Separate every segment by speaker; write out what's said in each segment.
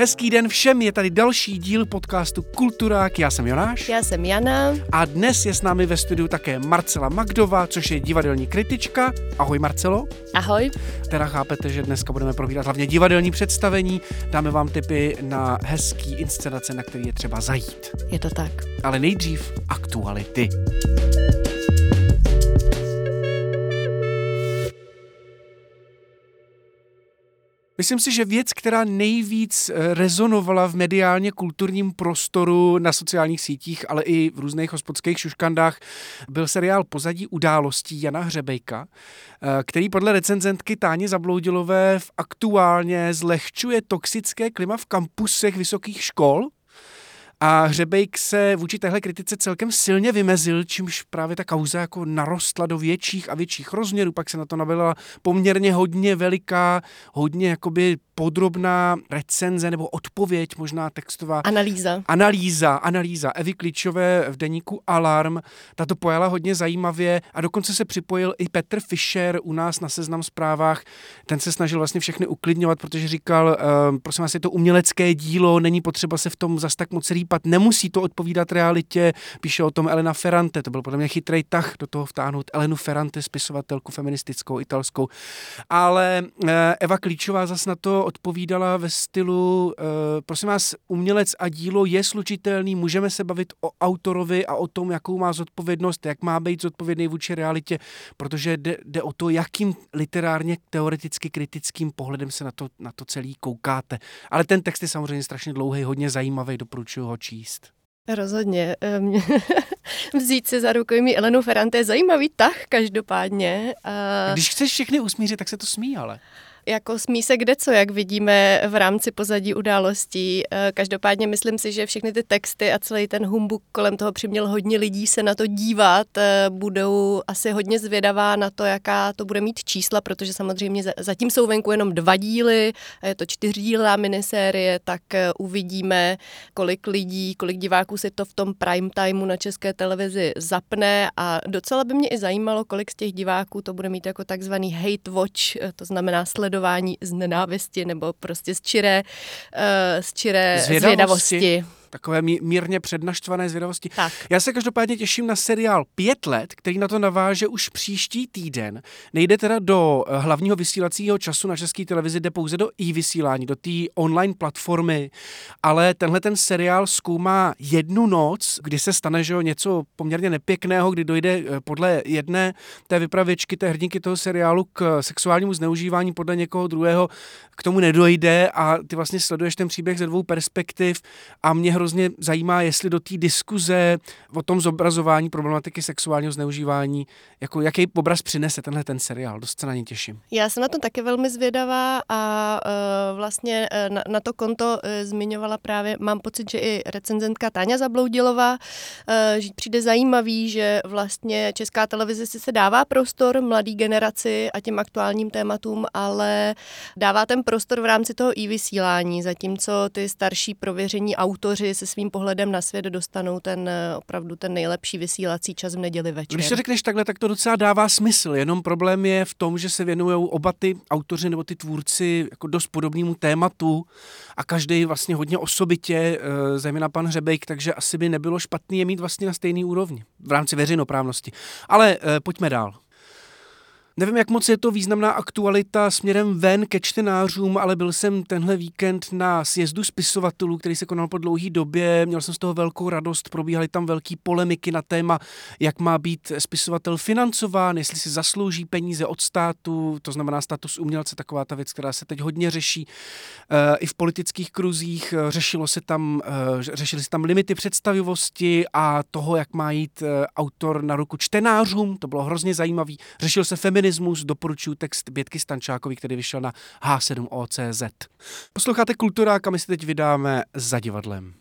Speaker 1: Hezký den všem, je tady další díl podcastu Kulturák, já jsem Jonáš.
Speaker 2: Já jsem Jana.
Speaker 1: A dnes je s námi ve studiu také Marcela Magdova, což je divadelní kritička. Ahoj Marcelo.
Speaker 2: Ahoj.
Speaker 1: Teda chápete, že dneska budeme probírat hlavně divadelní představení, dáme vám tipy na hezký inscenace, na který je třeba zajít.
Speaker 2: Je to tak.
Speaker 1: Ale nejdřív aktuality. Myslím si, že věc, která nejvíc eh, rezonovala v mediálně kulturním prostoru na sociálních sítích, ale i v různých hospodských šuškandách, byl seriál Pozadí událostí Jana Hřebejka, eh, který podle recenzentky Táně Zabloudilové v aktuálně zlehčuje toxické klima v kampusech vysokých škol, a Hřebejk se vůči téhle kritice celkem silně vymezil, čímž právě ta kauza jako narostla do větších a větších rozměrů. Pak se na to navelila poměrně hodně veliká, hodně jakoby podrobná recenze nebo odpověď, možná textová.
Speaker 2: Analýza.
Speaker 1: Analýza, analýza Evy Klíčové v deníku Alarm. Ta to pojala hodně zajímavě a dokonce se připojil i Petr Fischer u nás na seznam zprávách. Ten se snažil vlastně všechny uklidňovat, protože říkal, uh, prosím vás, je to umělecké dílo, není potřeba se v tom zas tak moc rýpat, nemusí to odpovídat realitě. Píše o tom Elena Ferrante, to byl podle mě chytrý tah do toho vtáhnout Elenu Ferrante, spisovatelku feministickou, italskou. Ale uh, Eva Klíčová zas na to odpovídala ve stylu, uh, prosím vás, umělec a dílo je slučitelný, můžeme se bavit o autorovi a o tom, jakou má zodpovědnost, jak má být zodpovědný vůči realitě, protože jde, jde o to, jakým literárně, teoreticky kritickým pohledem se na to, na to celý koukáte. Ale ten text je samozřejmě strašně dlouhý, hodně zajímavý, doporučuji ho číst.
Speaker 2: Rozhodně. Vzít si za rukojmí Elenu Ferrante je zajímavý tah každopádně.
Speaker 1: Když chceš všechny usmířit, tak se to smí, ale
Speaker 2: jako smí se kde co, jak vidíme v rámci pozadí událostí. Eh, každopádně myslím si, že všechny ty texty a celý ten humbuk kolem toho přiměl hodně lidí se na to dívat. Eh, budou asi hodně zvědavá na to, jaká to bude mít čísla, protože samozřejmě zatím jsou venku jenom dva díly, je to čtyřdílná minisérie, tak eh, uvidíme, kolik lidí, kolik diváků si to v tom prime timeu na české televizi zapne a docela by mě i zajímalo, kolik z těch diváků to bude mít jako takzvaný hate watch, to znamená sledovat sledování z nenávisti nebo prostě z čiré, uh, z čiré zvědavosti. zvědavosti
Speaker 1: takové mírně přednaštvané zvědavosti.
Speaker 2: Tak.
Speaker 1: Já se každopádně těším na seriál Pět let, který na to naváže už příští týden. Nejde teda do eh, hlavního vysílacího času na české televizi, jde pouze do i-vysílání, do té online platformy, ale tenhle ten seriál zkoumá jednu noc, kdy se stane že jo, něco poměrně nepěkného, kdy dojde eh, podle jedné té vypravěčky, té hrdinky toho seriálu k sexuálnímu zneužívání, podle někoho druhého k tomu nedojde a ty vlastně sleduješ ten příběh ze dvou perspektiv a mě hrozně zajímá, jestli do té diskuze o tom zobrazování problematiky sexuálního zneužívání, jako jaký obraz přinese tenhle ten seriál. Dost se na ně těším.
Speaker 2: Já jsem na to také velmi zvědavá a uh, vlastně uh, na, na to konto uh, zmiňovala právě, mám pocit, že i recenzentka Táňa Zabloudilová, uh, že přijde zajímavý, že vlastně česká televize si se dává prostor mladý generaci a těm aktuálním tématům, ale dává ten prostor v rámci toho i vysílání, zatímco ty starší prověření autoři se svým pohledem na svět dostanou ten eh, opravdu ten nejlepší vysílací čas v neděli večer.
Speaker 1: Když to řekneš takhle, tak to docela dává smysl. Jenom problém je v tom, že se věnují oba ty autoři nebo ty tvůrci jako dost podobnému tématu a každý vlastně hodně osobitě, eh, zejména pan Hřebejk, takže asi by nebylo špatný je mít vlastně na stejný úrovni v rámci veřejnoprávnosti. Ale eh, pojďme dál. Nevím, jak moc je to významná aktualita směrem ven ke čtenářům, ale byl jsem tenhle víkend na sjezdu spisovatelů, který se konal po dlouhé době. Měl jsem z toho velkou radost, probíhaly tam velké polemiky na téma, jak má být spisovatel financován, jestli si zaslouží peníze od státu, to znamená status umělce, taková ta věc, která se teď hodně řeší. E, I v politických kruzích eh, řešilo se tam, e, řešily se tam limity představivosti a toho, jak má jít autor na ruku čtenářům, to bylo hrozně zajímavé. Řešil se feminismus, doporučuji text Bětky Stančákovi, který vyšel na H7OCZ. Posloucháte Kulturák a my si teď vydáme za divadlem.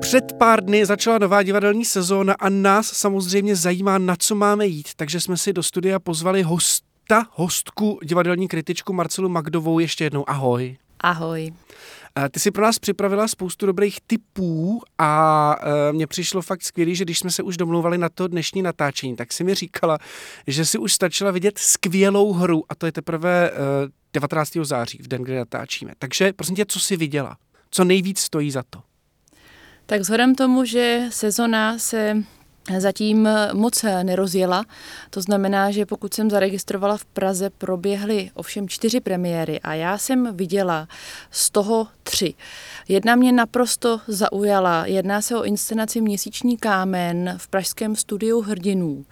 Speaker 1: Před pár dny začala nová divadelní sezóna a nás samozřejmě zajímá, na co máme jít, takže jsme si do studia pozvali hosta, hostku, divadelní kritičku Marcelu Magdovou. Ještě jednou ahoj.
Speaker 2: Ahoj.
Speaker 1: Ty si pro nás připravila spoustu dobrých tipů a e, mně přišlo fakt skvělý, že když jsme se už domlouvali na to dnešní natáčení, tak si mi říkala, že si už stačila vidět skvělou hru a to je teprve 19. E, září, v den, kdy natáčíme. Takže prosím tě, co jsi viděla? Co nejvíc stojí za to?
Speaker 3: Tak vzhledem tomu, že sezona se zatím moc nerozjela. To znamená, že pokud jsem zaregistrovala v Praze, proběhly ovšem čtyři premiéry a já jsem viděla z toho tři. Jedna mě naprosto zaujala. Jedná se o inscenaci Měsíční kámen v pražském studiu hrdinů.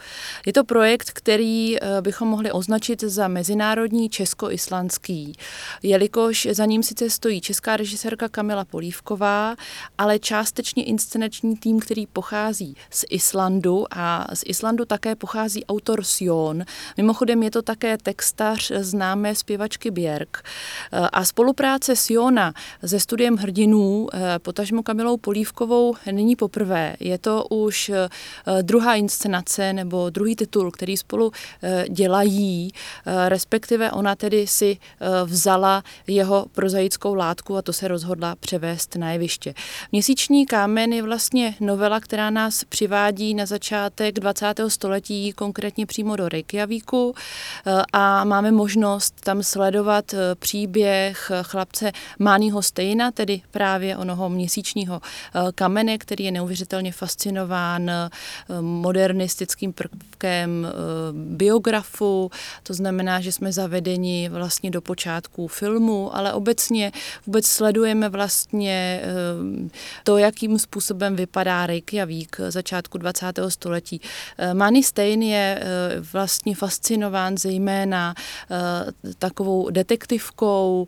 Speaker 3: Je to projekt, který eh, bychom mohli označit za mezinárodní česko-islandský, jelikož za ním sice stojí česká režisérka Kamila Polívková, ale částečně inscenační tým, který pochází z Islandu a z Islandu také pochází autor Sion. Mimochodem je to také textař známé zpěvačky Björk. Eh, a spolupráce Siona se studiem hrdinů, eh, potažmo Kamilou Polívkovou, není poprvé. Je to už eh, druhá inscenace nebo druhý titul, který spolu dělají, respektive ona tedy si vzala jeho prozaickou látku a to se rozhodla převést na jeviště. Měsíční kámen je vlastně novela, která nás přivádí na začátek 20. století, konkrétně přímo do Reykjavíku a máme možnost tam sledovat příběh chlapce Mánýho Stejna, tedy právě onoho měsíčního eh, kamene, který je neuvěřitelně fascinován eh, modernistickým prvkem eh, biografu, to znamená, že jsme zavedeni vlastně do počátku filmu, ale obecně vůbec sledujeme vlastně to, jakým způsobem vypadá Reykjavík začátku 20. století. Manny Stein je vlastně fascinován zejména takovou detektivkou,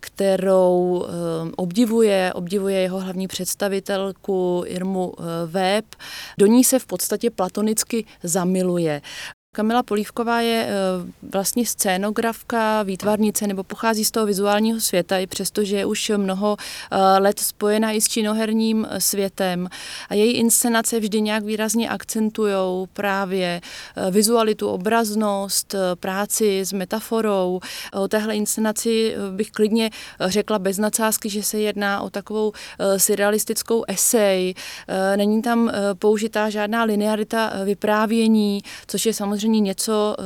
Speaker 3: kterou Eh, obdivuje, obdivuje jeho hlavní představitelku Irmu eh, Web. Do ní se v podstatě platonicky zamiluje. Kamila Polívková je eh, vlastně scénografka, výtvarnice nebo pochází z toho vizuálního světa, i přesto, že je už mnoho eh, let spojená i s činoherním eh, světem. A její inscenace vždy nějak výrazně akcentují právě vizualitu, obraznost, práci s metaforou. O téhle inscenaci bych klidně řekla bez nadsázky, že se jedná o takovou surrealistickou esej. Není tam použitá žádná linearita vyprávění, což je samozřejmě samozřejmě něco, eh,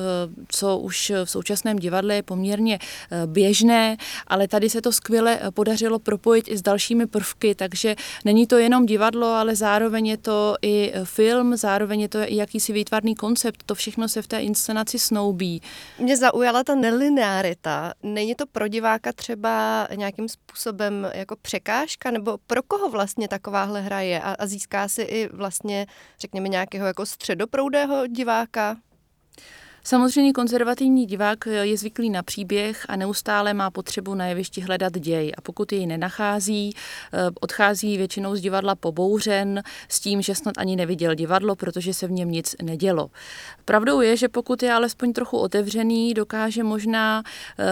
Speaker 3: co už v současném divadle je poměrně eh, běžné, ale tady se to skvěle eh, podařilo propojit i s dalšími prvky, takže není to jenom divadlo, ale zároveň je to i film, zároveň je to i jakýsi výtvarný koncept, to všechno se v té inscenaci snoubí.
Speaker 2: Mě zaujala ta nelinearita. Není to pro diváka třeba nějakým způsobem jako překážka, nebo pro koho vlastně takováhle hra je a, a získá si i vlastně, řekněme, nějakého jako středoproudého diváka?
Speaker 3: Samozřejmě konzervativní divák je zvyklý na příběh a neustále má potřebu na jevišti hledat děj. A pokud jej nenachází, eh, odchází většinou z divadla pobouřen s tím, že snad ani neviděl divadlo, protože se v něm nic nedělo. Pravdou je, že pokud je alespoň trochu otevřený, dokáže možná eh,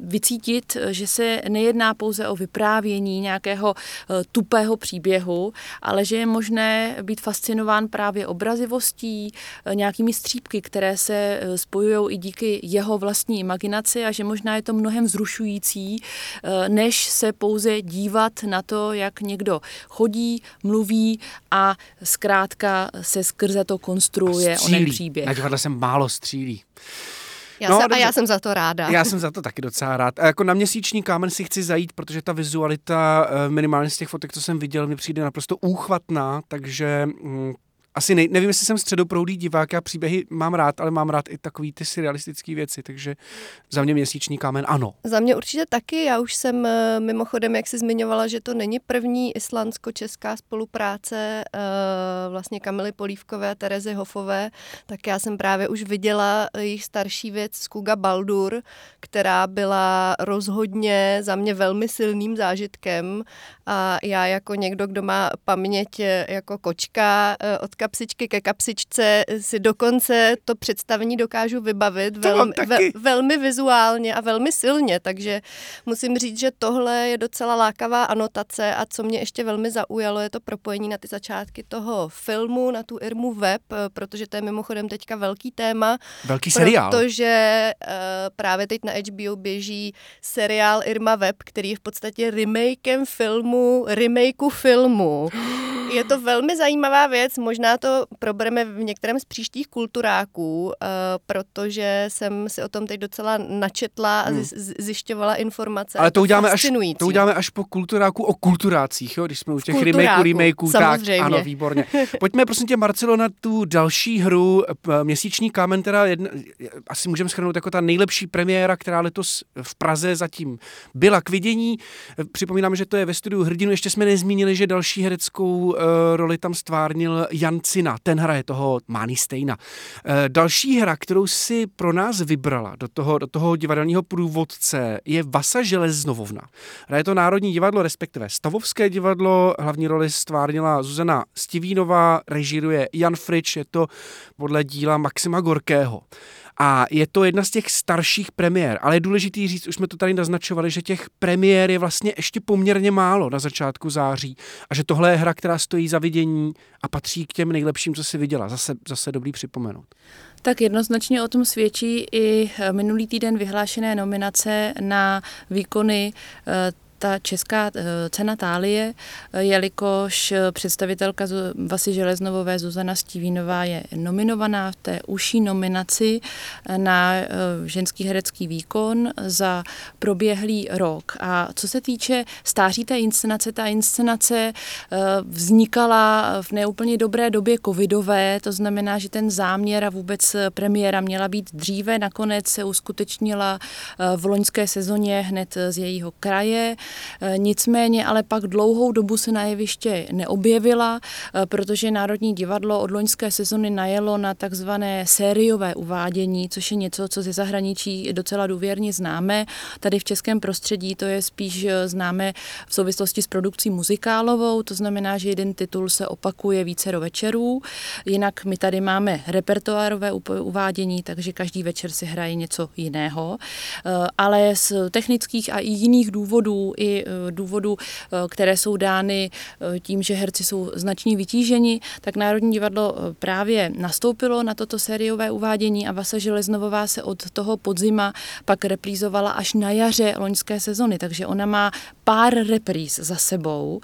Speaker 3: vycítit, že se nejedná pouze o vyprávění nějakého eh, tupého příběhu, ale že je možné být fascinován právě obrazivostí, nějakými střípky, které se spojují i díky jeho vlastní imaginaci a že možná je to mnohem zrušující, eh, než se pouze dívat na to, jak někdo chodí, mluví a zkrátka se skrze to konstruuje onen příběh.
Speaker 1: Na divadle se málo střílí.
Speaker 2: Já no, jsem, a já jsem za to ráda.
Speaker 1: Já jsem za to taky docela rád. A jako na měsíční kámen si chci zajít, protože ta vizualita, eh, minimálně z těch fotek, co jsem viděl, mi přijde naprosto úchvatná, takže mm, asi ne, nevím, jestli jsem středoproudý divák, já příběhy mám rád, ale mám rád i takový ty surrealistické věci, takže za mě měsíční kámen ano.
Speaker 2: Za mě určitě taky, já už jsem eh, mimochodem, jak si zmiňovala, že to není první islandsko-česká spolupráce eh, vlastně Kamily Polívkové a Terezy Hofové, tak já jsem právě už viděla jejich starší věc Skuga Baldur, která byla rozhodně za mě velmi silným zážitkem a já jako někdo, kdo má paměť eh, jako kočka od kapsičky ke kapsičce si dokonce to představení dokážu vybavit velmi, ve, velmi vizuálně a velmi silně, takže musím říct, že tohle je docela lákavá anotace a co mě ještě velmi zaujalo, je to propojení na ty začátky toho filmu, na tu Irmu web, protože to je mimochodem teďka velký téma.
Speaker 1: Velký seriál.
Speaker 2: Protože uh, právě teď na HBO běží seriál Irma web, který je v podstatě remakem filmu, remakeu filmu. Je to velmi zajímavá věc, možná to probereme v některém z příštích kulturáků, uh, protože jsem si o tom teď docela načetla a hmm. zjišťovala informace.
Speaker 1: Ale to uděláme, až, to uděláme až po kulturáku o kulturácích, jo? když jsme u těch remakeů, remakeů, tak ano, výborně. Pojďme prosím tě, Marcelo, na tu další hru, měsíční kámen, teda jedna, asi můžeme schrnout jako ta nejlepší premiéra, která letos v Praze zatím byla k vidění. Připomínám, že to je ve studiu Hrdinu, ještě jsme nezmínili, že další hereckou roli tam stvárnil Jan Cina, ten hraje toho Mány Stejna. E, další hra, kterou si pro nás vybrala do toho, do toho divadelního průvodce, je Vasa Železnovovna. Hraje to Národní divadlo, respektive Stavovské divadlo. Hlavní roli stvárnila Zuzana Stivínová, režíruje Jan Frič, je to podle díla Maxima Gorkého. A je to jedna z těch starších premiér, ale je důležitý říct, už jsme to tady naznačovali, že těch premiér je vlastně ještě poměrně málo na začátku září a že tohle je hra, která stojí za vidění a patří k těm nejlepším, co si viděla. Zase, zase dobrý připomenout.
Speaker 3: Tak jednoznačně o tom svědčí i minulý týden vyhlášené nominace na výkony eh, ta česká eh, cena tálie, eh, jelikož eh, představitelka Vasy Železnovové Zuzana Stivínová je nominovaná v té užší nominaci na ženský herecký výkon za proběhlý rok. A co se týče stáří té inscenace, ta inscenace vznikala v neúplně dobré době covidové, to znamená, že ten záměr a vůbec premiéra měla být dříve, nakonec se uskutečnila v loňské sezóně hned z jejího kraje. Eh, nicméně ale pak dlouhou dobu se na jeviště neobjevila, eh, protože Národní divadlo od loňské sezony najelo na takzvané sériové uvádění, což je něco, co ze zahraničí docela důvěrně známe. Tady v českém prostředí to je spíš eh, známe v souvislosti s produkcí muzikálovou, to znamená, že jeden titul se opakuje více do večerů. Jinak my tady máme repertoárové uvádění, takže každý večer si hraje něco jiného. Ale z technických a i jiných důvodů, i Eh, důvodů, eh, které jsou dány eh, tím, že herci jsou značně vytíženi, tak Národní divadlo právě nastoupilo na toto sériové uvádění a Vasa Železnovová se od toho podzima pak replízovala až na jaře loňské sezony, takže ona má pár repríz za sebou.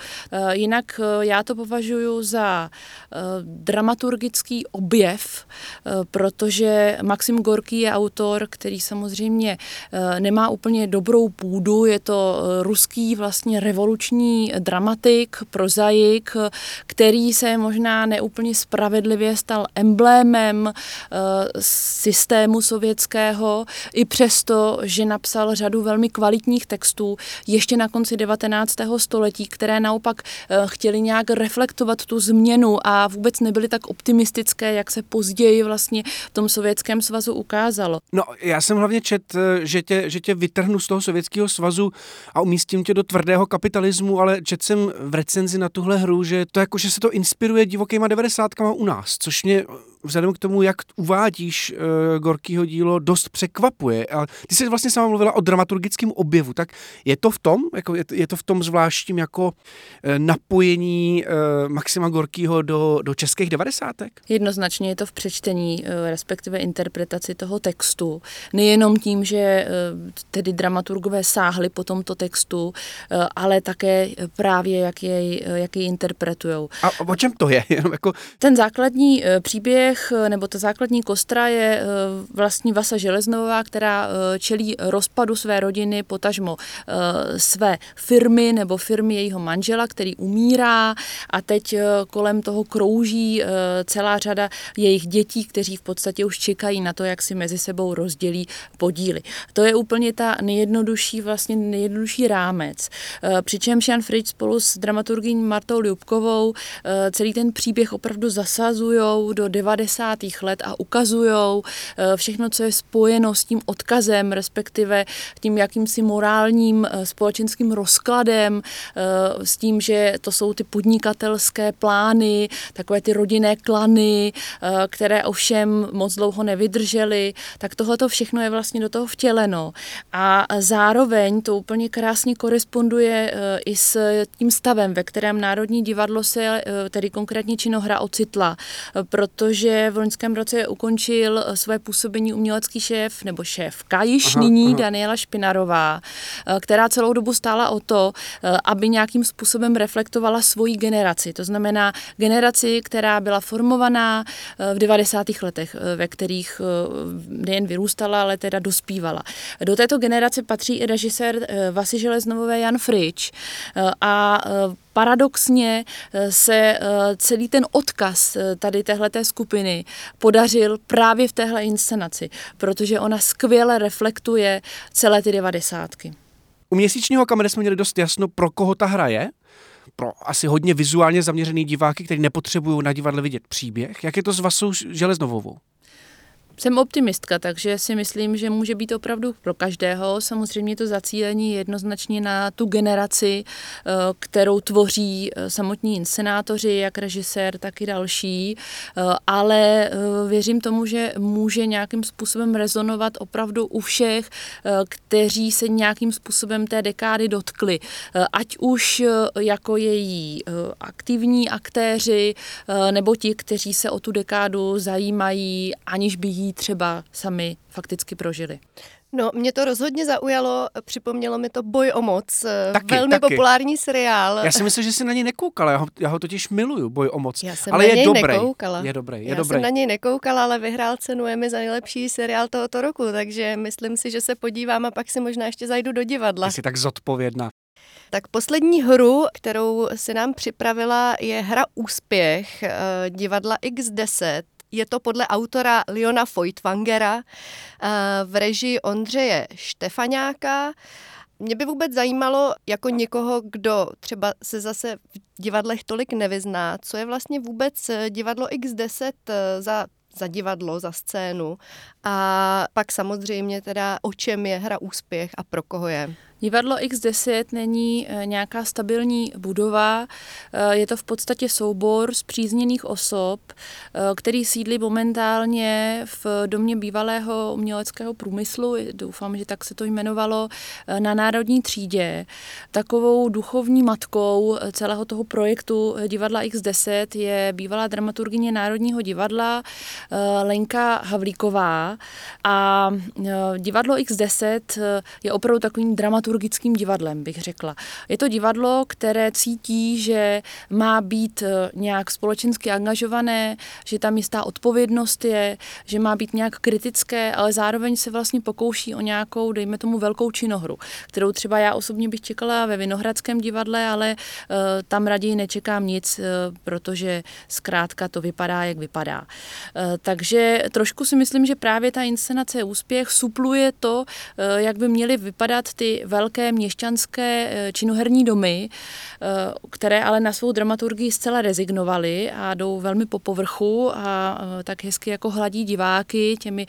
Speaker 3: Jinak já to považuji za dramaturgický objev, protože Maxim Gorký je autor, který samozřejmě nemá úplně dobrou půdu, je to ruský vlastně revoluční dramatik, prozaik, který se možná neúplně spravedlivě stal emblémem uh, systému sovětského, i přesto, že napsal řadu velmi kvalitních textů ještě na konci 19. století, které naopak uh, chtěli nějak reflektovat tu změnu a vůbec nebyly tak optimistické, jak se později vlastně v tom sovětském svazu ukázalo.
Speaker 1: No, já jsem hlavně čet, eh, že tě, že tě vytrhnu z toho sovětského svazu a umístím tě do tvrdého kapitalismu, ale čet jsem v recenzi na tuhle hru, že to jako, že se to inspiruje divokýma devadesátkama u nás, což mě vzhledem k tomu, jak uvádíš uh, Gorkýho dílo, dost překvapuje. A ty jsi vlastně sama mluvila o dramaturgickém objevu, tak je to v tom, jako je, je to v tom zvláštním jako uh, napojení uh, Maxima Gorkýho do, do českých devadesátek?
Speaker 3: Jednoznačně je to v přečtení, uh, respektive interpretaci toho textu. Nejenom tím, že uh, tedy dramaturgové sáhli po tomto textu, uh, ale také právě, jak jej, jak jej interpretujou.
Speaker 1: A o čem to je? Jenom jako...
Speaker 3: Ten základní příběh příběh, nebo ta základní kostra je vlastní Vasa Železnová, která čelí rozpadu své rodiny, potažmo své firmy nebo firmy jejího manžela, který umírá a teď kolem toho krouží celá řada jejich dětí, kteří v podstatě už čekají na to, jak si mezi sebou rozdělí podíly. To je úplně ta nejjednodušší, vlastně nejjednodušší rámec. Přičemž Jan Fritz spolu s dramaturgyní Martou Ljubkovou eh, celý ten příběh opravdu zasazují do 90. let a ukazují eh, všechno, co je spojeno s tím odkazem, respektive tím jakýmsi morálním eh, společenským rozkladem, s tím, že to jsou ty podnikatelské plány, takové ty rodinné klany, které ovšem moc dlouho nevydržely, tak tohle to všechno je vlastně do toho vtěleno. A zároveň to úplně krásně koresponduje i s tím stavem, ve kterém Národní divadlo se, eh, tedy konkrétně činohra, ocitla, protože v loňském roce ukončil eh, své působení umělecký šéf, nebo šéfka již aha, nyní, aha. Daniela Špinarová, eh, která celou dobu stála o to, aby nějakým způsobem reflektovala svoji generaci. To znamená generaci, která byla formovaná v 90. letech, ve kterých nejen vyrůstala, ale teda dospívala. Do této generace patří i režisér Vasi Železnovové Jan Frič, a paradoxně e, se e, celý ten odkaz tady téhleté skupiny podařil právě v téhle inscenaci, protože ona skvěle reflektuje celé ty devadesátky.
Speaker 1: U měsíčního kamery jsme měli dost jasno, pro koho ta hra je, pro asi hodně vizuálně zaměřený diváky, kteří nepotřebují na divadle vidět příběh. Jak je to s Vasou Železnovou?
Speaker 3: Jsem optimistka, takže si myslím, že může být opravdu pro každého. Samozřejmě to zacílení jednoznačně na tu generaci, eh, kterou tvoří eh, samotní inscenátoři, jak režisér, tak i další, eh, ale věřím tomu, že může nějakým způsobem rezonovat opravdu u všech, kteří se nějakým způsobem té dekády dotkli. Ať už jako její aktivní aktéři, nebo ti, kteří se o tu dekádu zajímají, aniž by jí ji třeba sami fakticky prožili.
Speaker 2: No, mě to rozhodně zaujalo, připomnělo mi to Boj o moc,
Speaker 1: eh, taky,
Speaker 2: velmi
Speaker 1: taky.
Speaker 2: populární seriál.
Speaker 1: Já si myslím, že jsi na něj nekoukala, já ho, já ho totiž miluju, Boj o moc.
Speaker 2: Já jsem
Speaker 1: ale
Speaker 2: na
Speaker 1: je
Speaker 2: něj
Speaker 1: dobrý.
Speaker 2: nekoukala.
Speaker 1: Je dobrý, je
Speaker 2: já
Speaker 1: dobrý.
Speaker 2: jsem na něj nekoukala, ale vyhrál cenu Emmy za nejlepší seriál tohoto roku, takže myslím si, že se podívám a pak si možná ještě zajdu do divadla.
Speaker 1: Jsi tak zodpovědná.
Speaker 2: Tak poslední hru, kterou si nám připravila, je hra Úspěch eh, divadla X10. Je to podle autora Leona Foytwangera eh, v režii Ondřeje Štefaňáka. Mě by vůbec zajímalo, jako někoho, kdo třeba se zase v divadlech tolik nevyzná, co je vlastně vůbec divadlo X10 eh, za za divadlo, za scénu a pak samozřejmě teda o čem je hra úspěch a pro koho je.
Speaker 3: Divadlo X10 není eh, nějaká stabilní budova, eh, je to v podstatě soubor zpřízněných osob, eh, který sídlí momentálně v domě bývalého uměleckého průmyslu, doufám, že tak se to jmenovalo, na Národní třídě. Takovou duchovní matkou celého toho projektu divadla X10 je bývalá dramaturgině Národního divadla Lenka Havlíková. A divadlo X10 je opravdu takovým dramaturgem dramaturgickým divadlem, bych řekla. Je to divadlo, které cítí, že má být eh, nějak společensky angažované, že tam jistá odpovědnost je, že má být nějak kritické, ale zároveň se vlastně pokouší o nějakou, dejme tomu, velkou činohru, kterou třeba já osobně bych čekala ve Vinohradském divadle, ale uh, tam raději nečekám nic, uh, protože zkrátka to vypadá, jak vypadá. Uh, takže trošku si myslím, že právě ta inscenace úspěch supluje to, jak by měly vypadat ty velké měšťanské eh, činoherní domy, eh, které ale na svou dramaturgii zcela rezignovaly a jdou velmi po povrchu a eh, tak hezky jako hladí diváky těmi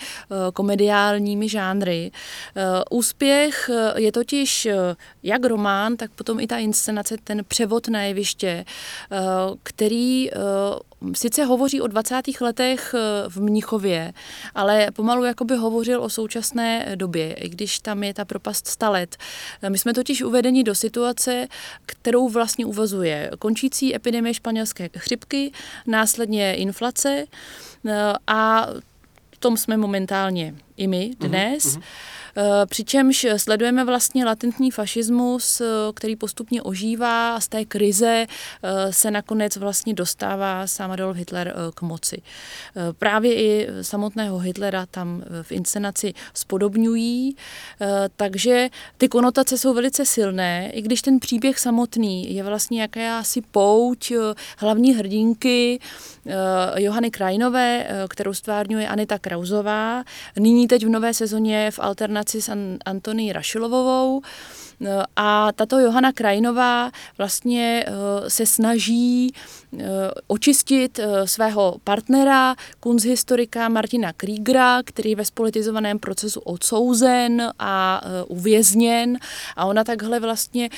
Speaker 3: komediálními žánry. Úspěch je totiž jak román, tak potom i ta inscenace, ten převod na jeviště, který sice hovoří o 20. letech v Mnichově, ale pomalu jakoby hovořil o současné době, i když tam je ta propast 100 let. My jsme totiž uvedeni do situace, kterou vlastně uvazuje končící epidemie španělské chřipky, následně inflace a v tom jsme momentálně i my mhm, dnes. Uh-huh, uh-huh. Přičemž sledujeme vlastně latentní fašismus, který postupně ožívá a z té krize se nakonec vlastně dostává sám Adolf Hitler k moci. Právě i samotného Hitlera tam v inscenaci spodobňují, takže ty konotace jsou velice silné, i když ten příběh samotný je vlastně jakási pouť hlavní hrdinky Johany Krajnové, kterou stvárňuje Anita Krauzová. Nyní teď v nové sezóně v alternaci s Antoní Rašilovovou. A tato Johana Krajinová vlastně eh, se snaží očistit eh, svého partnera, kunsthistorika Martina Kriegera, který je ve spolitizovaném procesu odsouzen a uvězněn. A ona takhle vlastně,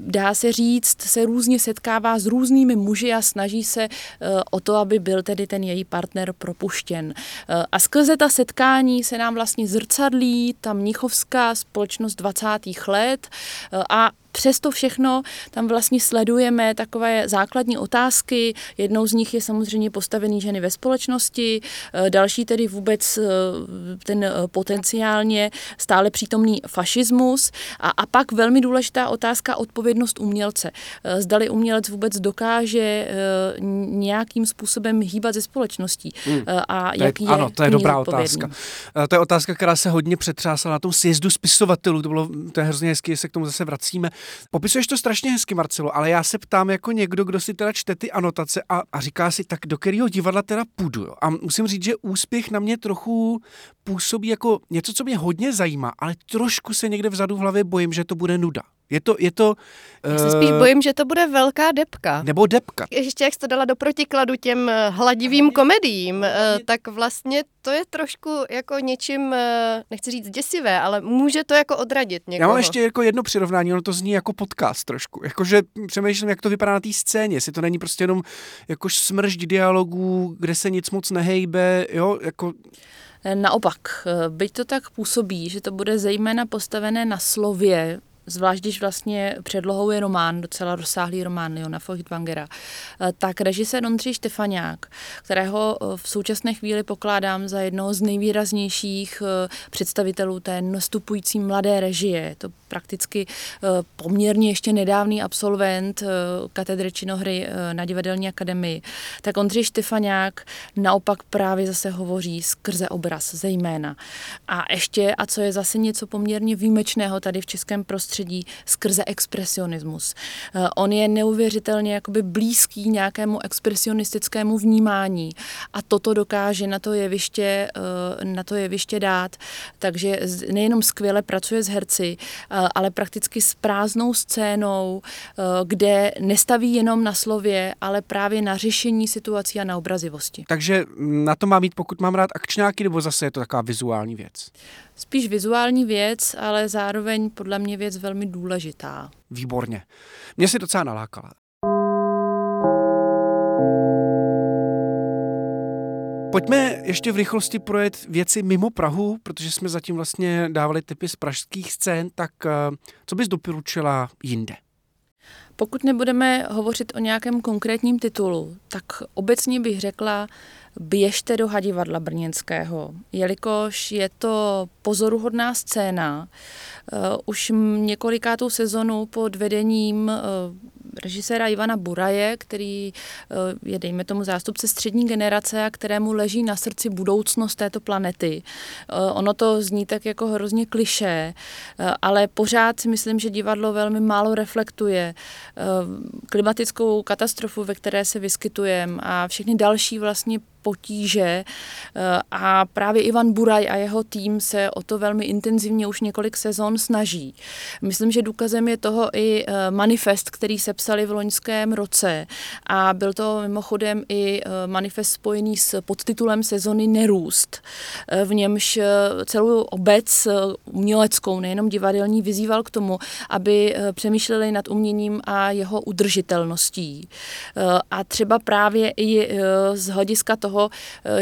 Speaker 3: dá se říct, se různě setkává s různými muži a snaží se o to, aby byl tedy ten její partner propuštěn. A skrze ta setkání se nám vlastně zrcadlí ta mnichovská společnost 20. let, let a přesto všechno tam vlastně sledujeme takové základní otázky. Jednou z nich je samozřejmě postavení ženy ve společnosti, eh, další tedy vůbec eh, ten eh, potenciálně stále přítomný fašismus a, a pak velmi důležitá otázka odpovědnost umělce. Zdali umělec vůbec dokáže nějakým způsobem hýbat ze společností
Speaker 1: hmm.
Speaker 3: a
Speaker 1: to
Speaker 3: jaký
Speaker 1: je, Ano, to je dobrá otázka. To je otázka, která se hodně přetřásala na tom sjezdu spisovatelů, to bylo to je hrozně hezky, že se k tomu zase vracíme. Popisuješ to strašně hezky, Marcelo, ale já se ptám jako někdo, kdo si teda čte ty anotace a, a říká si, tak do kterého divadla teda půjdu. Jo? A musím říct, že úspěch na mě trochu působí jako něco, co mě hodně zajímá, ale trošku se někde vzadu v hlavě bojím, že to bude nuda. Je to, je to...
Speaker 2: Já se spíš eh, bojím, že to bude velká depka.
Speaker 1: Nebo depka.
Speaker 2: Ještě jak jsi to dala do protikladu těm eh, hladivým komedím, eh, tak vlastně to je trošku jako něčím, nechci říct děsivé, ale může to jako odradit někoho.
Speaker 1: Já mám ještě jako jedno přirovnání, ono to zní jako podcast trošku. Jakože přemýšlím, jak to vypadá na té scéně, jestli to není prostě jenom jako smršť dialogů, kde se nic moc nehejbe, jo, jako...
Speaker 3: Naopak, byť to tak působí, že to bude zejména postavené na slově, zvlášť když vlastně předlohou je román, docela rozsáhlý román Leona Feuchtwangera, eh, tak režisér Ondřej Štefaniák, kterého eh, v současné chvíli pokládám za jednoho z nejvýraznějších eh, představitelů té nastupující mladé režie, to prakticky poměrně ještě nedávný absolvent katedry činohry na divadelní akademii, tak Ondřej Štefaniák naopak právě zase hovoří skrze obraz zejména. A ještě, a co je zase něco poměrně výjimečného tady v českém prostředí, prostředí skrze expresionismus. Eh, on je neuvěřitelně jakoby blízký nějakému expresionistickému vnímání a toto dokáže na to jeviště, eh, na to jeviště dát. Takže nejenom skvěle pracuje s herci, eh, ale prakticky s prázdnou scénou, kde nestaví jenom na slově, ale právě na řešení situací a na obrazivosti.
Speaker 1: Takže na to má mít, pokud mám rád akčňáky, nebo zase je to taková vizuální věc?
Speaker 3: Spíš vizuální věc, ale zároveň podle mě věc velmi důležitá.
Speaker 1: Výborně. Mě si docela nalákala. Pojďme ještě v rychlosti projet věci mimo Prahu, protože jsme zatím vlastně dávali typy z pražských scén, tak eh, co bys doporučila jinde?
Speaker 3: Pokud nebudeme hovořit o nějakém konkrétním titulu, tak obecně bych řekla, běžte do Hadivadla Brněnského, jelikož je to pozoruhodná scéna. Uh, už několikátou sezonu pod vedením uh, režiséra Ivana Buraje, který uh, je, dejme tomu, zástupce střední generace a kterému leží na srdci budoucnost této planety. Ono to zní tak jako hrozně kliše, ale pořád si myslím, že divadlo velmi málo reflektuje klimatickou katastrofu, ve které se vyskytujeme a všechny další vlastně potíže eh, a právě Ivan Buraj a jeho tým se o to velmi intenzivně už několik sezon snaží. Myslím, že důkazem je toho i eh, manifest, který se psali v loňském roce a byl to mimochodem i eh, manifest spojený s podtitulem sezony Nerůst, v němž celou obec uměleckou, nejenom divadelní, vyzýval k tomu, aby přemýšleli nad uměním a jeho udržitelností. A třeba právě i z hlediska toho, toho,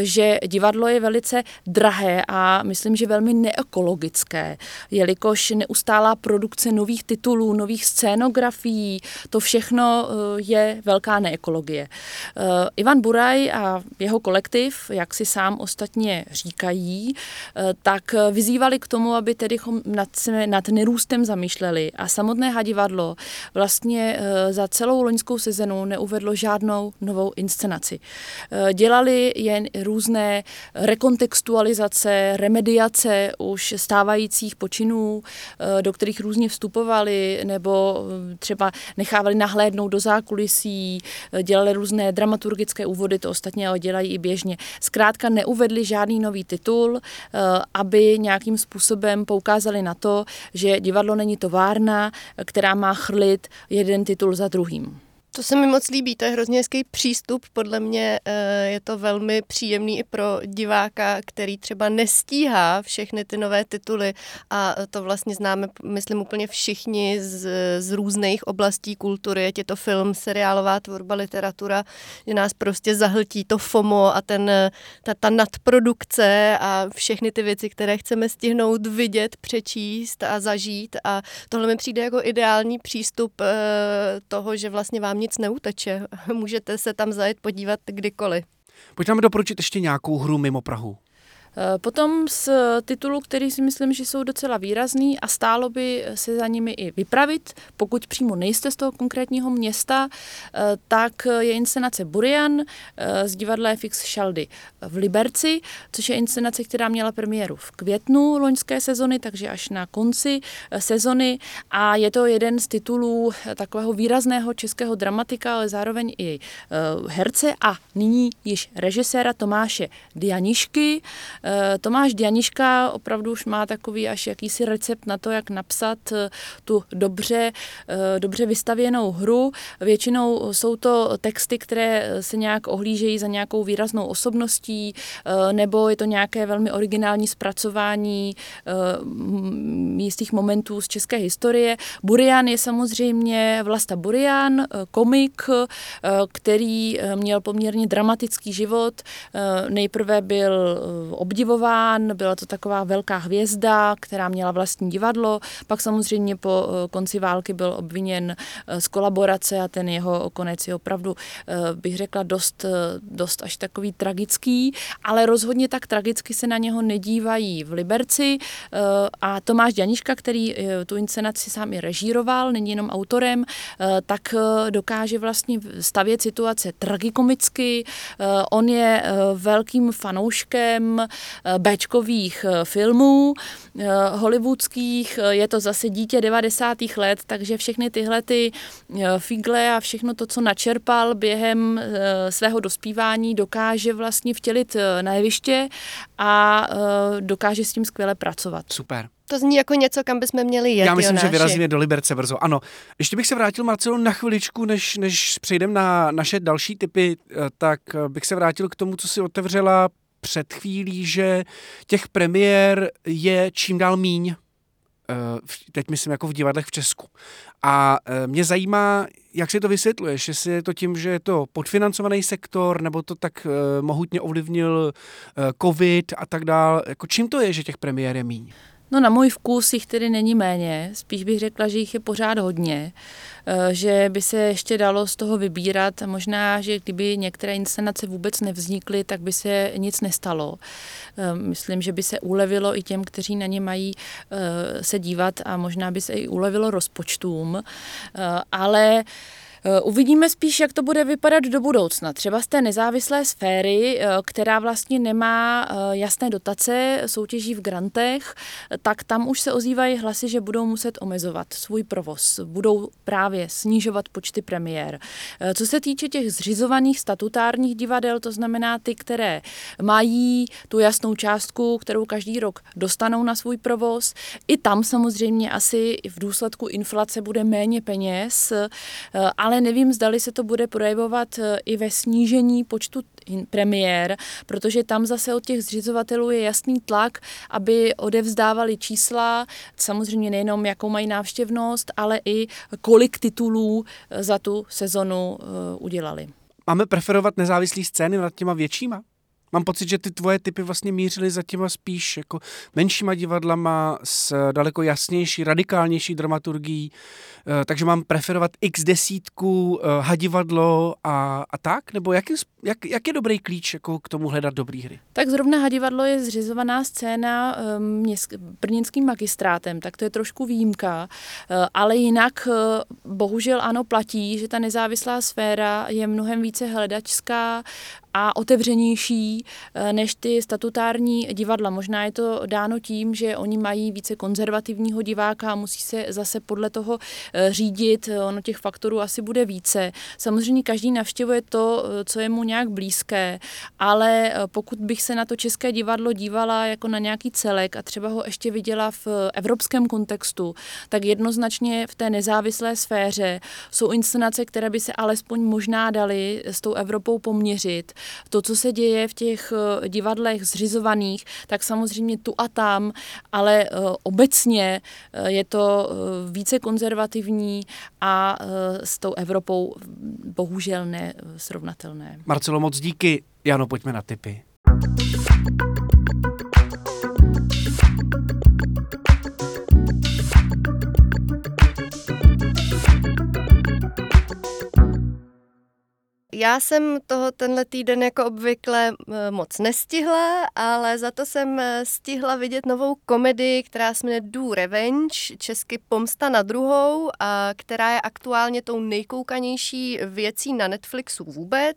Speaker 3: že divadlo je velice drahé a myslím, že velmi neekologické, jelikož neustálá produkce nových titulů, nových scénografií, to všechno je velká neekologie. Ivan Buraj a jeho kolektiv, jak si sám ostatně říkají, tak vyzývali k tomu, aby tedy nad, nad nerůstem zamýšleli a samotné hadivadlo vlastně eh, za celou loňskou sezonu neuvedlo žádnou novou inscenaci. Eh, jen různé rekontextualizace, remediace už stávajících počinů, eh, do kterých různě vstupovali, nebo třeba nechávali nahlédnout do zákulisí, dělali různé dramaturgické úvody, to ostatně dělají i běžně. Zkrátka neuvedli žádný nový titul, aby nějakým způsobem poukázali na to, že divadlo není továrna, která má chrlit jeden titul za druhým.
Speaker 2: To se mi moc líbí, to je hrozně hezký přístup. Podle mě eh, je to velmi příjemný i pro diváka, který třeba nestíhá všechny ty nové tituly a to vlastně známe, myslím, úplně všichni z, z různých oblastí kultury, ať je to film, seriálová tvorba, literatura, že nás prostě zahltí to FOMO a ten, ta, ta nadprodukce a všechny ty věci, které chceme stihnout vidět, přečíst a zažít a tohle mi přijde jako ideální přístup eh, toho, že vlastně vám nic neuteče. Můžete se tam zajet podívat kdykoliv.
Speaker 1: Pojďme nám doporučit ještě nějakou hru mimo Prahu.
Speaker 3: Eh, potom z titulů, který si myslím, že jsou docela výrazný a stálo by se za nimi i vypravit, pokud přímo nejste z toho konkrétního města, eh, tak je inscenace Burian eh, z divadla FX Šaldy v Liberci, což je inscenace, která měla premiéru v květnu loňské sezony, takže až na konci sezony. A je to jeden z titulů takového výrazného českého dramatika, ale zároveň i herce a nyní již režiséra Tomáše Dianišky, Tomáš Dianiška opravdu už má takový až jakýsi recept na to, jak napsat eh, tu dobře, eh, dobře vystavěnou hru. Většinou jsou to texty, které se nějak ohlížejí za nějakou výraznou osobností, nebo je to nějaké velmi originální zpracování jistých momentů z české historie. Burian je samozřejmě Vlasta Burian, komik, který měl poměrně dramatický život. Nejprve byl obdivován, byla to taková velká hvězda, která měla vlastní divadlo, pak samozřejmě po eh, konci války byl obviněn eh, z kolaborace a ten jeho konec je opravdu, eh, bych řekla, dost, dost až takový tragický, ale rozhodně tak tragicky se na něho nedívají v Liberci a Tomáš Daniška, který tu inscenaci sám i režíroval, není jenom autorem, tak dokáže vlastně stavět situace tragikomicky. On je velkým fanouškem Bčkových eh, filmů, eh, hollywoodských, je to zase dítě 90. let, takže všechny tyhle ty figle a všechno to, co načerpal během svého dospívání, dokáže vlastně vtělit na jeviště a dokáže s tím skvěle pracovat.
Speaker 1: Super.
Speaker 2: To zní jako něco, kam bychom měli jet.
Speaker 1: Já myslím,
Speaker 2: Jonáši.
Speaker 1: že vyrazíme do Liberce brzo. Ano. Ještě bych se vrátil, Marcelo, na chviličku, než, než přejdeme na naše další typy, tak bych se vrátil k tomu, co si otevřela před chvílí, že těch premiér je čím dál míň. Eh, teď myslím jako v divadlech v Česku. A eh, mě zajímá, jak si to vysvětluješ, jestli je to tím, že je to podfinancovaný sektor, nebo to tak eh, mohutně ovlivnil covid a tak dál. Jako čím to je, že těch premiér je míň?
Speaker 3: No na můj vkus jich tedy není méně, spíš bych řekla, že jich je pořád hodně, eh, že by se ještě dalo z toho vybírat. Možná, že kdyby některé inscenace vůbec nevznikly, tak by se nic nestalo. Eh, myslím, že by se ulevilo i těm, kteří na ně mají eh, se dívat a možná by se i ulevilo rozpočtům, ale uvidíme spíš, jak to bude vypadat do budoucna. Třeba z té nezávislé sféry, eh, která vlastně nemá eh, jasné dotace, soutěží v grantech, tak tam už se ozývají hlasy, že budou muset omezovat svůj provoz, budou právě snižovat počty premiér. Co se týče těch zřizovaných statutárních divadel, to znamená ty, které mají tu jasnou částku, kterou každý rok dostanou na svůj provoz, i tam samozřejmě asi v důsledku inflace bude méně peněz, ale ale nevím, zdali se to bude projevovat eh, i ve snížení počtu premiér, protože tam zase od těch zřizovatelů je jasný tlak, aby odevzdávali čísla, samozřejmě nejenom jakou mají návštěvnost, ale i kolik titulů eh, za tu sezonu eh, udělali.
Speaker 1: Máme preferovat nezávislý scény nad těma většíma? Mám pocit, že ty tvoje typy vlastně mířily za těma spíš jako menšíma divadlama s daleko jasnější, radikálnější dramaturgií, eh, takže mám preferovat x desítku, eh, hadivadlo a, a tak? Nebo jak jak, jak je dobrý klíč jako k tomu hledat dobrý hry?
Speaker 3: Tak zrovna hadivadlo je zřizovaná scéna um, brněnským magistrátem, tak to je trošku výjimka, uh, ale jinak bohužel ano platí, že ta nezávislá sféra je mnohem více hledačská a otevřenější eh, než ty statutární divadla. Možná je to dáno tím, že oni mají více konzervativního diváka a musí se zase podle toho eh, řídit. Ono těch faktorů asi bude více. Samozřejmě každý navštěvuje to, eh, co je mu nějak blízké, ale pokud bych se na to české divadlo dívala jako na nějaký celek a třeba ho ještě viděla v evropském kontextu, tak jednoznačně v té nezávislé sféře jsou inscenace, které by se alespoň možná daly s tou Evropou poměřit to, co se děje v těch eh, divadlech zřizovaných, tak samozřejmě tu a tam, ale eh, obecně eh, je to více konzervativní a s tou Evropou bohužel nesrovnatelné.
Speaker 1: Marcelo, moc díky. Jano, pojďme na typy.
Speaker 2: Já jsem toho tenhle týden jako obvykle moc nestihla, ale za to jsem eh, stihla vidět novou komedii, která se jmenuje Do Revenge, česky Pomsta na druhou, a která je aktuálně tou nejkoukanější věcí na Netflixu vůbec.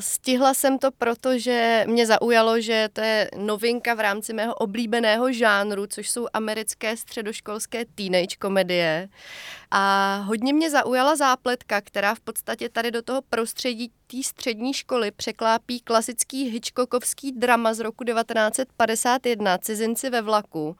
Speaker 2: Stihla jsem to, protože mě zaujalo, že to je novinka v rámci mého oblíbeného žánru, což jsou americké středoškolské teenage komedie. A hodně mě zaujala zápletka, která v podstatě tady do toho prostředí té střední školy překlápí klasický Hitchcockovský drama z roku 1951 Cizinci ve vlaku.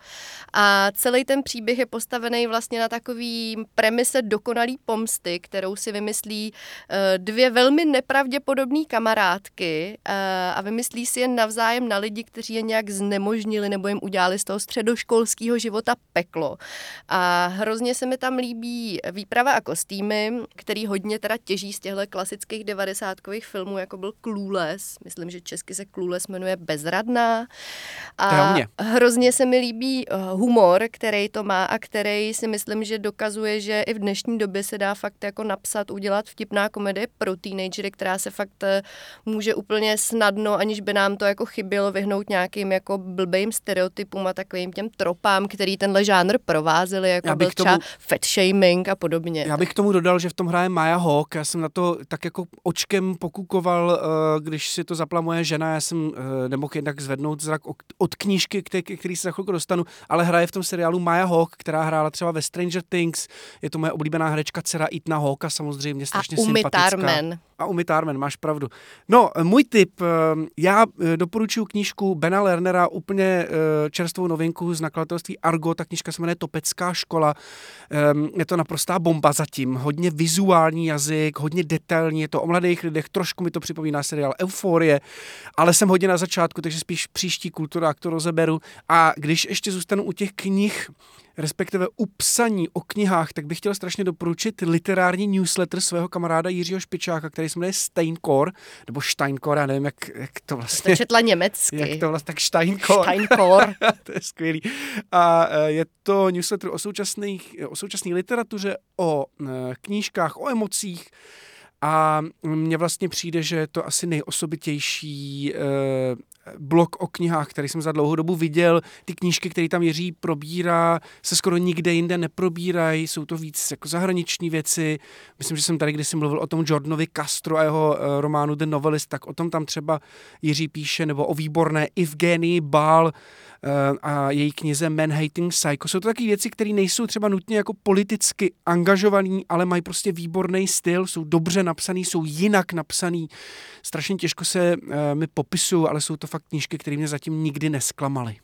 Speaker 2: A celý ten příběh je postavený vlastně na takový premise dokonalý pomsty, kterou si vymyslí eh, dvě velmi nepravděpodobné kamarádky eh, a vymyslí si je navzájem na lidi, kteří je nějak znemožnili nebo jim udělali z toho středoškolského života peklo. A hrozně se mi tam líbí výprava a kostýmy, který hodně teda těží z těchto klasických 90 devadesátkových filmů, jako byl Clueless. Myslím, že česky se Clueless jmenuje Bezradná.
Speaker 1: A
Speaker 2: hrozně se mi líbí eh, humor, který to má a který si myslím, že dokazuje, že i v dnešní době se dá fakt jako napsat, udělat vtipná komedie pro teenagery, která se fakt eh, může úplně snadno, aniž by nám to jako chybělo, vyhnout nějakým jako blbým stereotypům a takovým těm tropám, který tenhle žánr provázely, jako byl třeba tomu, fat shaming a podobně.
Speaker 1: Já bych k tomu dodal, že v tom hraje Maya Hawk, já jsem na to tak jako očkem jsem pokukoval, eh, když si to zapla moje žena, já jsem eh, nemohl jednak zvednout zrak od knížky, který, se za chvilku dostanu, ale hraje v tom seriálu Maya Hawk, která hrála třeba ve Stranger Things, je to moje oblíbená herečka dcera Itna Hawka, samozřejmě strašně
Speaker 2: a
Speaker 1: sympatická.
Speaker 2: Tarman.
Speaker 1: A Umi Tarman, máš pravdu. No, můj tip, eh, já doporučuji knížku Bena Lernera, úplně čerstvou novinku z nakladatelství Argo, ta knížka se jmenuje Topecká škola. Ehm, je to naprostá bomba zatím, hodně vizuální jazyk, hodně detailní, je to o mladých lidech, trošku mi to připomíná seriál Euforie, ale jsem hodně na začátku, takže spíš příští kultura to rozeberu. A když ještě zůstanu u těch knih, respektive u psaní o knihách, tak bych chtěl strašně doporučit literární newsletter svého kamaráda Jiřího Špičáka, který se jmenuje Steinkor, nebo Steinkor, já nevím, jak, jak to vlastně...
Speaker 2: To četla německy.
Speaker 1: Jak to vlastně, tak Steinkor.
Speaker 2: Steinkor.
Speaker 1: to je skvělý. A e, je to newsletter o, současných, o současné literatuře, o e, knížkách, o emocích, a mně vlastně přijde, že je to asi nejosobitější eh, blok o knihách, který jsem za dlouhou dobu viděl. Ty knížky, které tam Jiří probírá, se skoro nikde jinde neprobírají, jsou to víc jako zahraniční věci. Myslím, že jsem tady kdysi mluvil o tom Jordanovi Castro a jeho uh, románu The Novelist, tak o tom tam třeba Jiří píše, nebo o výborné Evgenii Bál, Eh, a její knize Man Hating Psycho. Jsou to taky věci, které nejsou třeba nutně jako politicky angažovaný, ale mají prostě výborný styl, jsou dobře napsaný, jsou jinak napsaný. Strašně těžko se uh, mi popisují, ale jsou to fakt knížky, které mě zatím nikdy nesklamaly.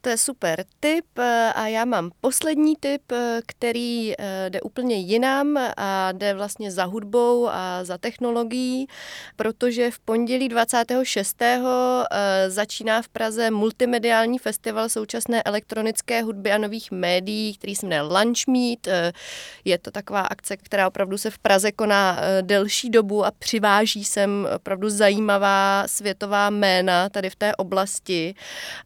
Speaker 2: To je super tip eh, a já mám poslední tip, eh, který eh, jde úplně jinam a jde vlastně za hudbou a za technologií, protože v pondělí 26. začíná v Praze multimediální festival současné elektronické hudby a nových médií, který se jmenuje Lunch Meet. Je to taková akce, která opravdu se v Praze koná delší dobu a přiváží sem opravdu zajímavá světová jména tady v té oblasti.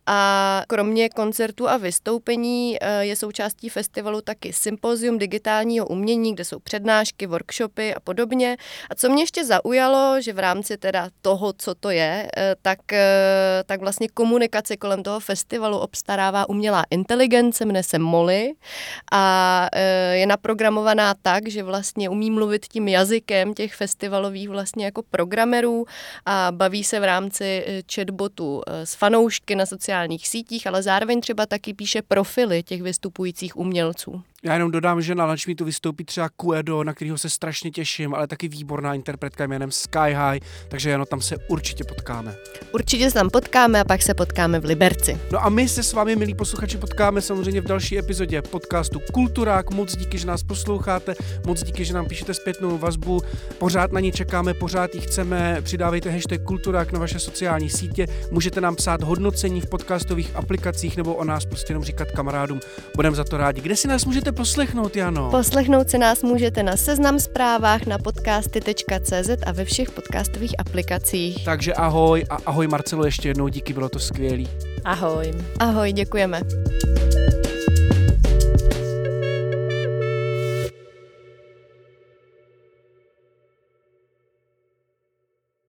Speaker 2: A kromě koncertů a vystoupení eh, je součástí festivalu taky sympozium digitálního umění, kde jsou přednášky, workshopy a podobně. A co mě ještě zaujalo, že v rámci teda toho, co to je, eh, tak, eh, tak vlastně komunikaci kolem toho festivalu obstarává umělá inteligence, jmenuje se Molly a je naprogramovaná tak, že vlastně umí mluvit tím jazykem těch festivalových vlastně jako programerů a baví se v rámci chatbotu s fanoušky na sociálních sítích, ale zároveň třeba taky píše profily těch vystupujících umělců.
Speaker 1: Já jenom dodám, že na Lunchmeetu vystoupí třeba Kuedo, na kterého se strašně těším, ale taky výborná interpretka jménem Sky High, takže ano, tam se určitě potkáme.
Speaker 2: Určitě se tam potkáme a pak se potkáme v Liberci.
Speaker 1: No a my se s vámi, milí posluchači, potkáme samozřejmě v další epizodě podcastu Kulturák. Moc díky, že nás posloucháte, moc díky, že nám píšete zpětnou vazbu. Pořád na ní čekáme, pořád ji chceme. Přidávejte hashtag Kulturák na vaše sociální sítě. Můžete nám psát hodnocení v podcastových aplikacích nebo o nás prostě jenom říkat kamarádům. Budeme za to rádi. Kde si nás můžete můžete poslechnout, Jano?
Speaker 2: Poslechnout si nás můžete na seznam zprávách, na podcasty.cz a ve všech podcastových aplikacích.
Speaker 1: Takže ahoj a ahoj Marcelo ještě jednou, díky, bylo to skvělý.
Speaker 3: Ahoj.
Speaker 2: Ahoj, děkujeme.